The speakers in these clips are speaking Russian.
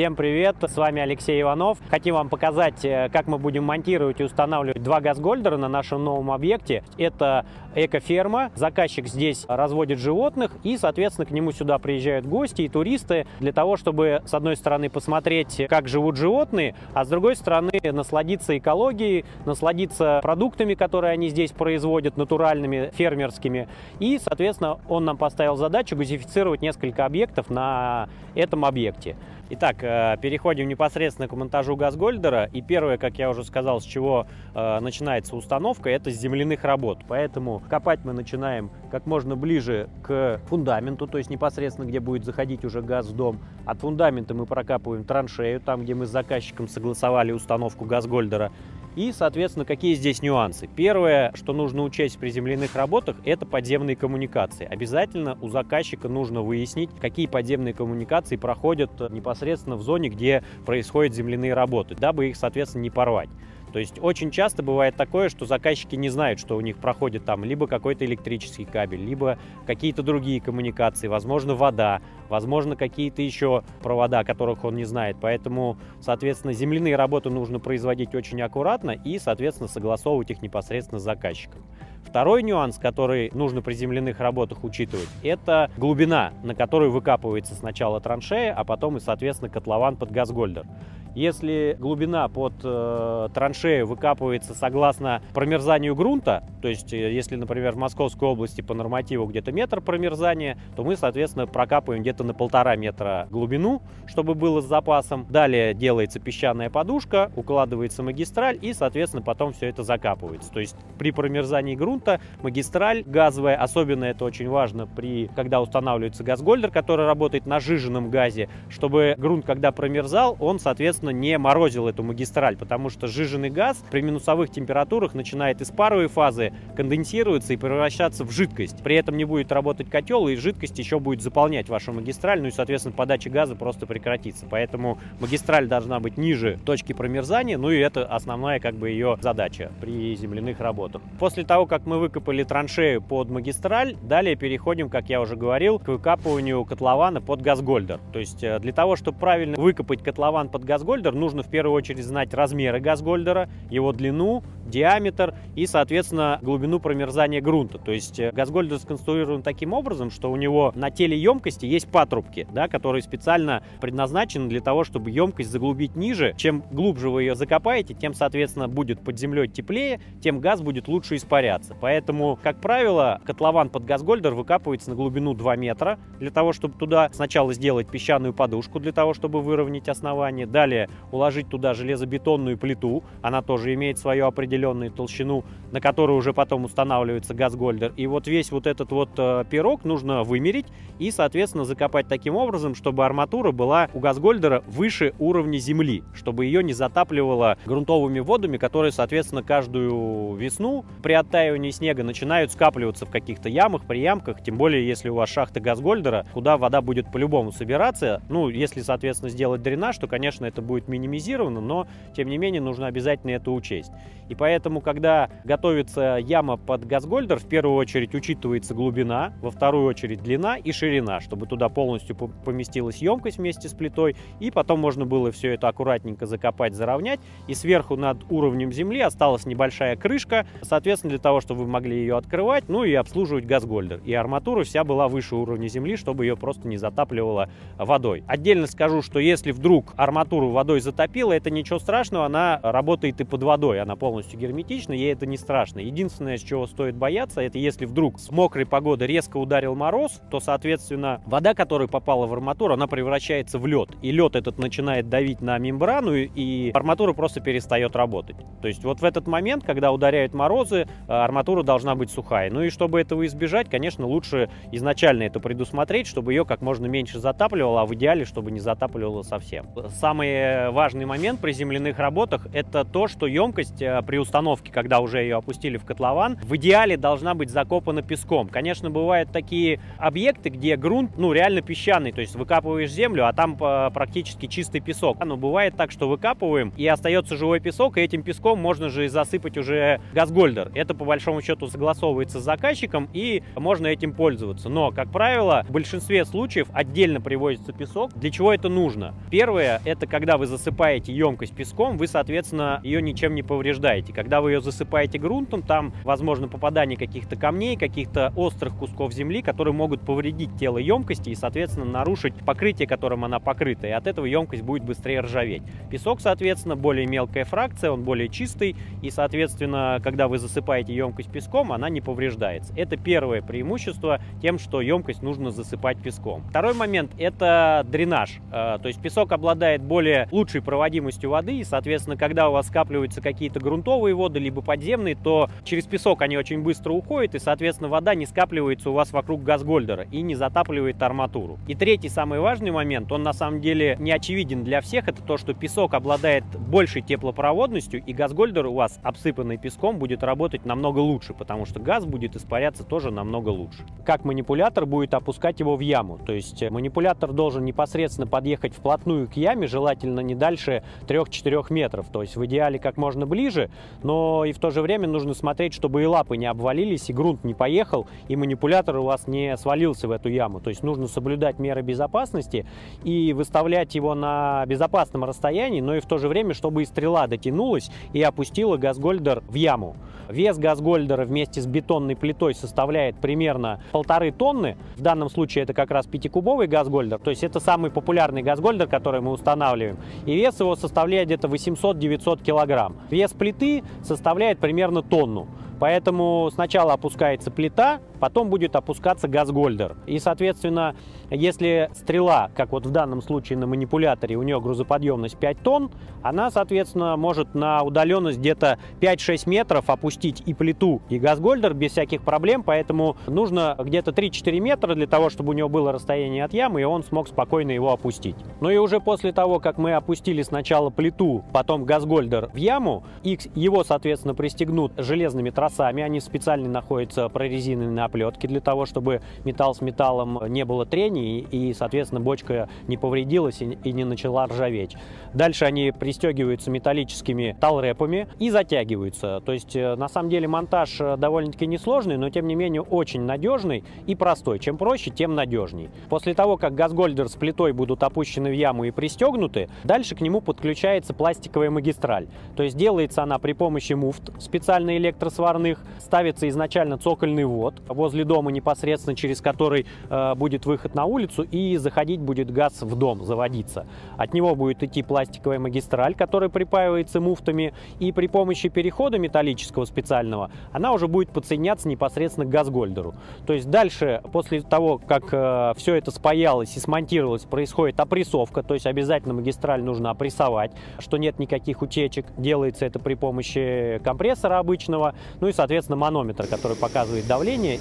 Всем привет, с вами Алексей Иванов. Хотим вам показать, э, как мы будем монтировать и устанавливать два газгольдера на нашем новом объекте. Это экоферма, заказчик здесь разводит животных и, соответственно, к нему сюда приезжают гости и туристы для того, чтобы, с одной стороны, посмотреть, как живут животные, а с другой стороны, насладиться экологией, насладиться продуктами, которые они здесь производят, натуральными, фермерскими. И, соответственно, он нам поставил задачу газифицировать несколько объектов на этом объекте. Итак, э, переходим непосредственно к монтажу газгольдера. И первое, как я уже сказал, с чего э, начинается установка, это с земляных работ. Поэтому копать мы начинаем как можно ближе к фундаменту, то есть непосредственно, где будет заходить уже газ в дом. От фундамента мы прокапываем траншею, там, где мы с заказчиком согласовали установку газгольдера. И, соответственно, какие здесь нюансы? Первое, что нужно учесть при земляных работах, это подземные коммуникации. Обязательно у заказчика нужно выяснить, какие подземные коммуникации проходят непосредственно в зоне, где происходят земляные работы, дабы их, соответственно, не порвать. То есть очень часто бывает такое, что заказчики не знают, что у них проходит там либо какой-то электрический кабель, либо какие-то другие коммуникации, возможно, вода, возможно, какие-то еще провода, которых он не знает. Поэтому, соответственно, земляные работы нужно производить очень аккуратно и, соответственно, согласовывать их непосредственно с заказчиком. Второй нюанс, который нужно при земляных работах учитывать, это глубина, на которую выкапывается сначала траншея, а потом и, соответственно, котлован под газгольдер. Если глубина под э, траншею выкапывается согласно промерзанию грунта, то есть э, если, например, в Московской области по нормативу где-то метр промерзания, то мы, соответственно, прокапываем где-то на полтора метра глубину, чтобы было с запасом. Далее делается песчаная подушка, укладывается магистраль и, соответственно, потом все это закапывается. То есть при промерзании грунта магистраль газовая, особенно это очень важно, при, когда устанавливается газгольдер, который работает на жиженном газе, чтобы грунт, когда промерзал, он, соответственно, соответственно, не морозил эту магистраль, потому что сжиженный газ при минусовых температурах начинает из паровой фазы конденсироваться и превращаться в жидкость. При этом не будет работать котел, и жидкость еще будет заполнять вашу магистраль, ну и, соответственно, подача газа просто прекратится. Поэтому магистраль должна быть ниже точки промерзания, ну и это основная как бы ее задача при земляных работах. После того, как мы выкопали траншею под магистраль, далее переходим, как я уже говорил, к выкапыванию котлована под газгольдер. То есть э, для того, чтобы правильно выкопать котлован под газгольдер, газгольдер, нужно в первую очередь знать размеры газгольдера, его длину, диаметр и, соответственно, глубину промерзания грунта. То есть э, газгольдер сконструирован таким образом, что у него на теле емкости есть патрубки, да, которые специально предназначены для того, чтобы емкость заглубить ниже. Чем глубже вы ее закопаете, тем, соответственно, будет под землей теплее, тем газ будет лучше испаряться. Поэтому, как правило, котлован под газгольдер выкапывается на глубину 2 метра, для того, чтобы туда сначала сделать песчаную подушку, для того, чтобы выровнять основание. Далее уложить туда железобетонную плиту, она тоже имеет свою определенную толщину, на которую уже потом устанавливается газгольдер. И вот весь вот этот вот э, пирог нужно вымерить и, соответственно, закопать таким образом, чтобы арматура была у газгольдера выше уровня земли, чтобы ее не затапливало грунтовыми водами, которые, соответственно, каждую весну при оттаивании снега начинают скапливаться в каких-то ямах, приямках, тем более, если у вас шахта газгольдера, куда вода будет по-любому собираться. Ну, если, соответственно, сделать дренаж, то, конечно, это будет минимизировано, но тем не менее нужно обязательно это учесть. И поэтому, когда готовится яма под газгольдер, в первую очередь учитывается глубина, во вторую очередь длина и ширина, чтобы туда полностью поместилась емкость вместе с плитой, и потом можно было все это аккуратненько закопать, заровнять, и сверху над уровнем земли осталась небольшая крышка, соответственно, для того, чтобы вы могли ее открывать, ну и обслуживать газгольдер. И арматура вся была выше уровня земли, чтобы ее просто не затапливало водой. Отдельно скажу, что если вдруг арматуру водой затопило, это ничего страшного, она работает и под водой, она полностью герметична, ей это не страшно. Единственное, чего стоит бояться, это если вдруг с мокрой погоды резко ударил мороз, то, соответственно, вода, которая попала в арматуру, она превращается в лед. И лед этот начинает давить на мембрану, и арматура просто перестает работать. То есть вот в этот момент, когда ударяют морозы, арматура должна быть сухая. Ну и чтобы этого избежать, конечно, лучше изначально это предусмотреть, чтобы ее как можно меньше затапливало, а в идеале, чтобы не затапливало совсем. Самое важный момент при земляных работах – это то, что емкость э, при установки, когда уже ее опустили в котлован, в идеале должна быть закопана песком. Конечно, бывают такие объекты, где грунт, ну, реально песчаный, то есть выкапываешь землю, а там э, практически чистый песок. Но бывает так, что выкапываем, и остается живой песок, и этим песком можно же засыпать уже газгольдер. Это, по большому счету, согласовывается с заказчиком, и можно этим пользоваться. Но, как правило, в большинстве случаев отдельно привозится песок. Для чего это нужно? Первое, это когда вы засыпаете емкость песком, вы, соответственно, ее ничем не повреждаете. Когда вы ее засыпаете грунтом, там возможно попадание каких-то камней, каких-то острых кусков земли, которые могут повредить тело емкости и, соответственно, нарушить покрытие, которым она покрыта. И от этого емкость будет быстрее ржаветь. Песок, соответственно, более мелкая фракция, он более чистый. И, соответственно, когда вы засыпаете емкость песком, она не повреждается. Это первое преимущество тем, что емкость нужно засыпать песком. Второй момент – это дренаж. Э, то есть песок обладает более лучшей проводимостью воды, и, соответственно, когда у вас скапливаются какие-то грунтовые воды, либо подземные, то через песок они очень быстро уходят, и, соответственно, вода не скапливается у вас вокруг газгольдера и не затапливает арматуру. И третий самый важный момент, он на самом деле не очевиден для всех, это то, что песок обладает большей теплопроводностью, и газгольдер у вас, обсыпанный песком, будет работать намного лучше, потому что газ будет испаряться тоже намного лучше. Как манипулятор будет опускать его в яму, то есть манипулятор должен непосредственно подъехать вплотную к яме, желательно не дальше 3-4 метров, то есть в идеале как можно ближе, но и в то же время нужно смотреть, чтобы и лапы не обвалились, и грунт не поехал, и манипулятор у вас не свалился в эту яму. То есть нужно соблюдать меры безопасности и выставлять его на безопасном расстоянии, но и в то же время, чтобы и стрела дотянулась и опустила газгольдер в яму. Вес газгольдера вместе с бетонной плитой составляет примерно полторы тонны. В данном случае это как раз пятикубовый газгольдер, то есть это самый популярный газгольдер, который мы устанавливаем. И вес его составляет где-то 800-900 килограмм. Вес плиты составляет примерно тонну. Поэтому сначала опускается плита, потом будет опускаться газгольдер. И, соответственно, если стрела, как вот в данном случае на манипуляторе, у нее грузоподъемность 5 тонн, она, соответственно, может на удаленность где-то 5-6 метров опустить и плиту, и газгольдер без всяких проблем, поэтому нужно где-то 3-4 метра для того, чтобы у него было расстояние от ямы, и он смог спокойно его опустить. Ну и уже после того, как мы опустили сначала плиту, потом газгольдер в яму, и его, соответственно, пристегнут железными тросами, они специально находятся прорезинены на оплетке для того, чтобы металл с металлом не было трений и, соответственно, бочка не повредилась и не начала ржаветь. Дальше они пристегиваются металлическими талрепами и затягиваются. То есть, э, на самом деле, монтаж э, довольно-таки несложный, но, тем не менее, очень надежный и простой. Чем проще, тем надежней. После того, как газгольдер с плитой будут опущены в яму и пристегнуты, дальше к нему подключается пластиковая магистраль. То есть, делается она при помощи муфт специально электросварных, ставится изначально цокольный вод, возле дома непосредственно, через который э, будет выход на улицу и заходить будет газ в дом, заводиться. От него будет идти пластиковая магистраль, которая припаивается муфтами, и при помощи перехода металлического специального она уже будет подсоединяться непосредственно к газгольдеру. То есть дальше, после того, как э, все это спаялось и смонтировалось, происходит опрессовка, то есть обязательно магистраль нужно опрессовать, что нет никаких утечек. Делается это при помощи компрессора обычного, ну и, соответственно, манометр, который показывает давление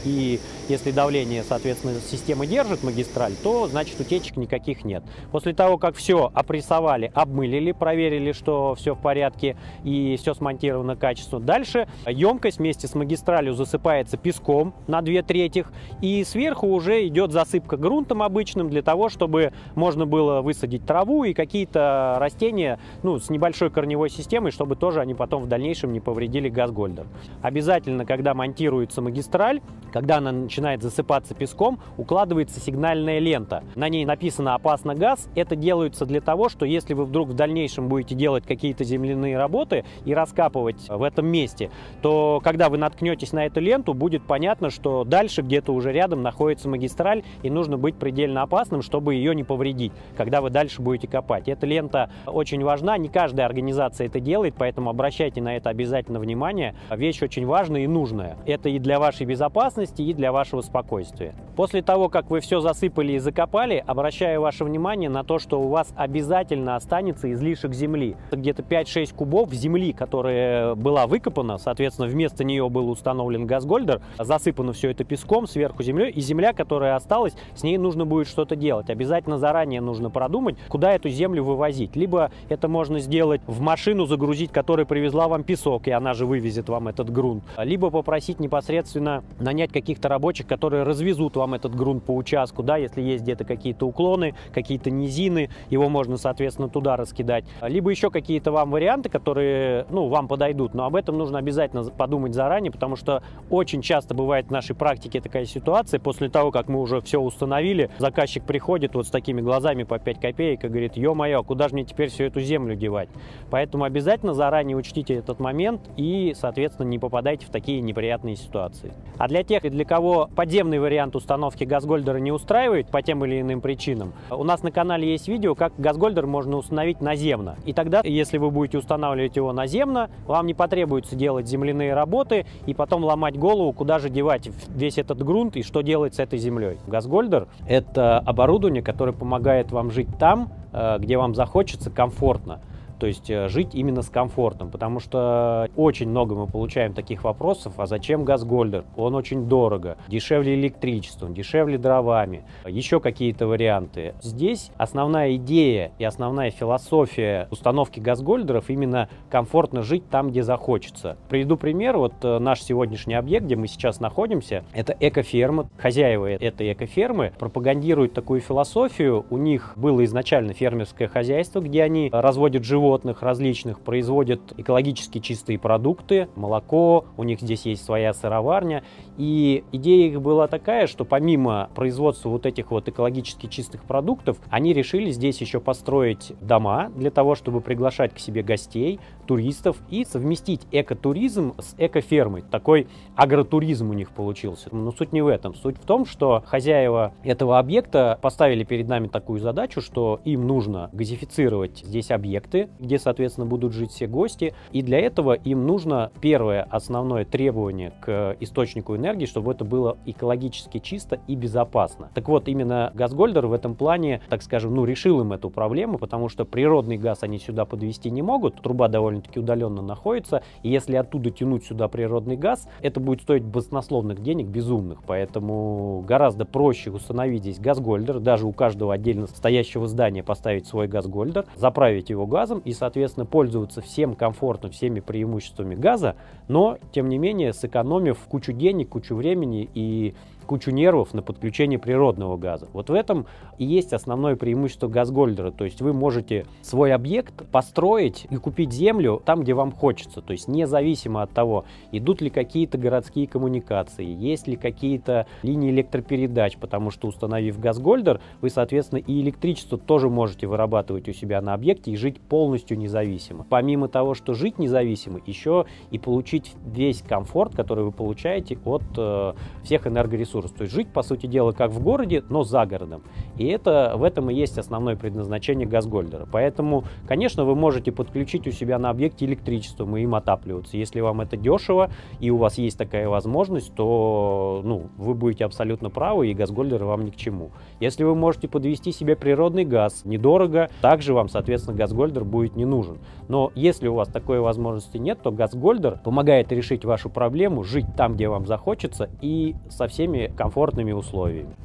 если давление, соответственно, система держит магистраль, то значит утечек никаких нет. После того, как все опрессовали, обмылили, проверили, что все в порядке и все смонтировано качественно, дальше емкость вместе с магистралью засыпается песком на две трети, и сверху уже идет засыпка грунтом обычным для того, чтобы можно было высадить траву и какие-то растения ну, с небольшой корневой системой, чтобы тоже они потом в дальнейшем не повредили газгольдер. Обязательно, когда монтируется магистраль, когда она начинает засыпаться песком, укладывается сигнальная лента. На ней написано «опасно газ». Это делается для того, что если вы вдруг в дальнейшем будете делать какие-то земляные работы и раскапывать в этом месте, то когда вы наткнетесь на эту ленту, будет понятно, что дальше где-то уже рядом находится магистраль, и нужно быть предельно опасным, чтобы ее не повредить, когда вы дальше будете копать. Эта лента очень важна, не каждая организация это делает, поэтому обращайте на это обязательно внимание. Вещь очень важная и нужная. Это и для вашей безопасности, безопасности и для вашего спокойствия. После того, как вы все засыпали и закопали, обращаю ваше внимание на то, что у вас обязательно останется излишек земли. Где-то 5-6 кубов земли, которая была выкопана, соответственно, вместо нее был установлен газгольдер, засыпано все это песком, сверху землей, и земля, которая осталась, с ней нужно будет что-то делать. Обязательно заранее нужно продумать, куда эту землю вывозить. Либо это можно сделать в машину загрузить, которая привезла вам песок, и она же вывезет вам этот грунт. Либо попросить непосредственно нанять каких-то рабочих, которые развезут вам этот грунт по участку, да, если есть где-то какие-то уклоны, какие-то низины, его можно, соответственно, туда раскидать. Либо еще какие-то вам варианты, которые, ну, вам подойдут, но об этом нужно обязательно подумать заранее, потому что очень часто бывает в нашей практике такая ситуация, после того, как мы уже все установили, заказчик приходит вот с такими глазами по 5 копеек и говорит, ё-моё, куда же мне теперь всю эту землю девать? Поэтому обязательно заранее учтите этот момент и, соответственно, не попадайте в такие неприятные ситуации. А для тех, для кого подземный вариант установки газгольдера не устраивает по тем или иным причинам, у нас на канале есть видео, как газгольдер можно установить наземно. И тогда, если вы будете устанавливать его наземно, вам не потребуется делать земляные работы и потом ломать голову, куда же девать весь этот грунт и что делать с этой землей. Газгольдер – это оборудование, которое помогает вам жить там, э, где вам захочется комфортно то есть э, жить именно с комфортом, потому что очень много мы получаем таких вопросов, а зачем газгольдер? Он очень дорого, дешевле электричеством, дешевле дровами, еще какие-то варианты. Здесь основная идея и основная философия установки газгольдеров именно комфортно жить там, где захочется. Приведу пример, вот э, наш сегодняшний объект, где мы сейчас находимся, это экоферма. Хозяева этой экофермы пропагандируют такую философию. У них было изначально фермерское хозяйство, где они разводят животных, животных различных, производят экологически чистые продукты, молоко, у них здесь есть своя сыроварня. И идея их была такая, что помимо производства вот этих вот экологически чистых продуктов, они решили здесь еще построить дома для того, чтобы приглашать к себе гостей, туристов и совместить экотуризм с экофермой. Такой агротуризм у них получился. Но суть не в этом. Суть в том, что хозяева этого объекта поставили перед нами такую задачу, что им нужно газифицировать здесь объекты, где, соответственно, будут жить все гости. И для этого им нужно первое основное требование к источнику энергии, чтобы это было экологически чисто и безопасно. Так вот, именно Газгольдер в этом плане, так скажем, ну, решил им эту проблему, потому что природный газ они сюда подвести не могут, труба довольно-таки удаленно находится, и если оттуда тянуть сюда природный газ, это будет стоить баснословных денег, безумных, поэтому гораздо проще установить здесь газгольдер, даже у каждого отдельно стоящего здания поставить свой газгольдер, заправить его газом и, соответственно, пользоваться всем комфортом, всеми преимуществами газа, но, тем не менее, сэкономив кучу денег, кучу времени и кучу нервов на подключение природного газа. Вот в этом и есть основное преимущество газгольдера. То есть вы можете свой объект построить и купить землю там, где вам хочется. То есть независимо от того, идут ли какие-то городские коммуникации, есть ли какие-то линии электропередач, потому что установив газгольдер, вы, соответственно, и электричество тоже можете вырабатывать у себя на объекте и жить полностью независимо. Помимо того, что жить независимо, еще и получить весь комфорт, который вы получаете от э, всех энергоресурсов ресурс. То есть жить, по сути дела, как в городе, но за городом. И это, в этом и есть основное предназначение газгольдера. Поэтому, конечно, вы можете подключить у себя на объекте электричество и им отапливаться. Если вам это дешево и у вас есть такая возможность, то ну, вы будете абсолютно правы, и газгольдер вам ни к чему. Если вы можете подвести себе природный газ недорого, также вам, соответственно, газгольдер будет не нужен. Но если у вас такой возможности нет, то газгольдер помогает решить вашу проблему, жить там, где вам захочется, и со всеми комфортными условиями.